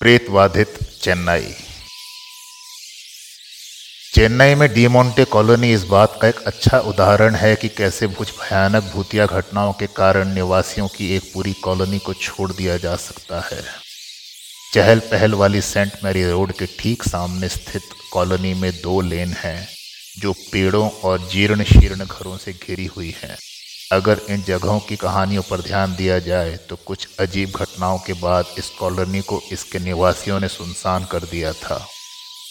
प्रेतवाधित चेन्नई। चेन्नई में डीमोंटे कॉलोनी इस बात का एक अच्छा उदाहरण है कि कैसे कुछ भयानक भूतिया घटनाओं के कारण निवासियों की एक पूरी कॉलोनी को छोड़ दिया जा सकता है। चहल पहल वाली सेंट मैरी रोड के ठीक सामने स्थित कॉलोनी में दो लेन हैं, जो पेड़ों और जीर्ण शीर्ण घरों से घिरी हुई हैं। अगर इन जगहों की कहानियों पर ध्यान दिया जाए तो कुछ अजीब घटनाओं के बाद इस कॉलोनी को इसके निवासियों ने सुनसान कर दिया था,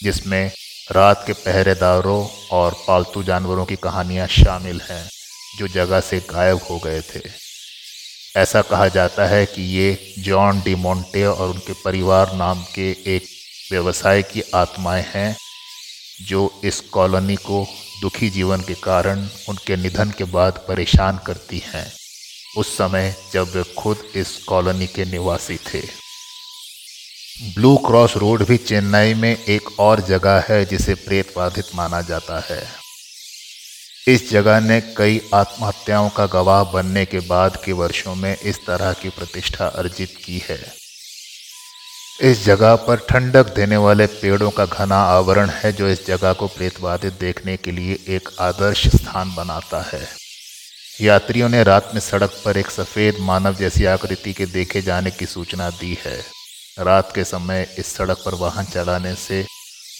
जिसमें रात के पहरेदारों और पालतू जानवरों की कहानियाँ शामिल हैं, जो जगह से गायब हो गए थे। ऐसा कहा जाता है कि ये जॉन डी मोंटे और उनके परिवार नाम के एक व्यवसाय की आत्माएँ हैं जो इस कॉलोनी को दुखी जीवन के कारण उनके निधन के बाद परेशान करती हैं। उस समय जब वे खुद इस कॉलोनी के निवासी थे। ब्लू क्रॉस रोड भी चेन्नई में एक और जगह है जिसे प्रेत बाधित माना जाता है। इस जगह ने कई आत्महत्याओं का गवाह बनने के बाद के वर्षों में इस तरह की प्रतिष्ठा अर्जित की है। इस जगह पर ठंडक देने वाले पेड़ों का घना आवरण है, जो इस जगह को प्रेतवादित देखने के लिए एक आदर्श स्थान बनाता है। यात्रियों ने रात में सड़क पर एक सफ़ेद मानव जैसी आकृति के देखे जाने की सूचना दी है। रात के समय इस सड़क पर वाहन चलाने से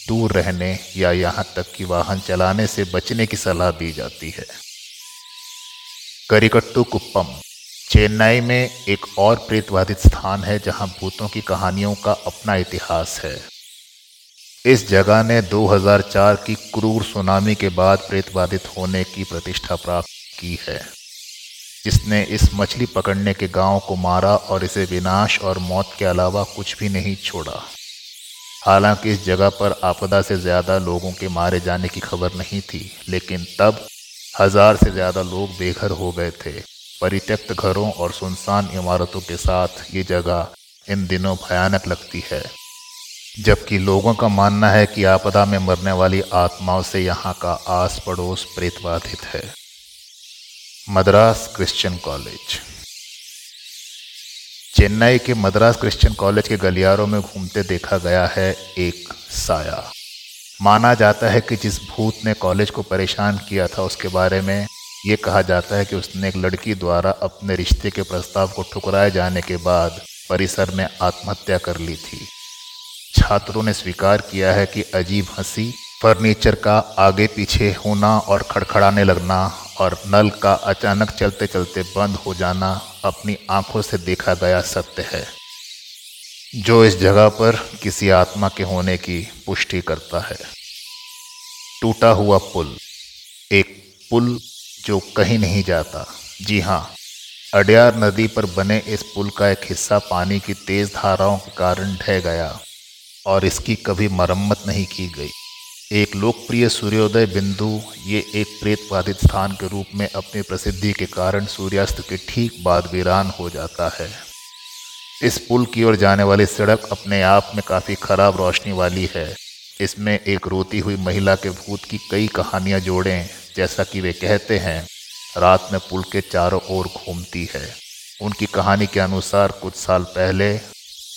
दूर रहने या यहाँ तक कि वाहन चलाने से बचने की सलाह दी जाती है। करिकट्टू कुप्पम। चेन्नई में एक और प्रेतवादित स्थान है जहाँ भूतों की कहानियों का अपना इतिहास है। इस जगह ने 2004 की क्रूर सुनामी के बाद प्रेतवादित होने की प्रतिष्ठा प्राप्त की है, जिसने इस मछली पकड़ने के गाँव को मारा और इसे विनाश और मौत के अलावा कुछ भी नहीं छोड़ा। हालाँकि इस जगह पर आपदा से ज़्यादा लोगों के मारे जाने की खबर नहीं थी, लेकिन तब हज़ार से ज़्यादा लोग बेघर हो गए थे। परित्यक्त घरों और सुनसान इमारतों के साथ ये जगह इन दिनों भयानक लगती है। जबकि लोगों का मानना है कि आपदा में मरने वाली आत्माओं से यहाँ का आस पड़ोस प्रेतबाधित है। Madras Christian college. चेन्नई के मद्रास क्रिश्चियन कॉलेज के गलियारों में घूमते देखा गया है एक साया। माना जाता है कि जिस भूत ने कॉलेज को परेशान किया था, उसके बारे में ये कहा जाता है कि उसने एक लड़की द्वारा अपने रिश्ते के प्रस्ताव को ठुकराए जाने के बाद परिसर में आत्महत्या कर ली थी। छात्रों ने स्वीकार किया है कि अजीब हँसी, फर्नीचर का आगे पीछे होना और खड़खड़ाने लगना और नल का अचानक चलते चलते बंद हो जाना अपनी आँखों से देखा गया सत्य है। जो इस जगह पर किसी आत्मा के होने की पुष्टि करता है। टूटा हुआ पुल, एक पुल जो कहीं नहीं जाता। जी हाँ अडयार नदी पर बने इस पुल का एक हिस्सा पानी की तेज धाराओं के कारण ढह गया और इसकी कभी मरम्मत नहीं की गई। एक लोकप्रिय सूर्योदय बिंदु, ये एक प्रेत बाधित स्थान के रूप में अपनी प्रसिद्धि के कारण सूर्यास्त के ठीक बाद वीरान हो जाता है। इस पुल की ओर जाने वाली सड़क अपने आप में काफ़ी खराब रोशनी वाली है। इसमें एक रोती हुई महिला के भूत की कई कहानियाँ जोड़ें। जैसा कि वे कहते हैं, रात में पुल के चारों ओर घूमती है। उनकी कहानी के अनुसार कुछ साल पहले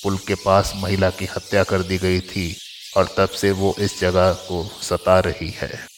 पुल के पास महिला की हत्या कर दी गई थी और तब से वो इस जगह को सता रही है।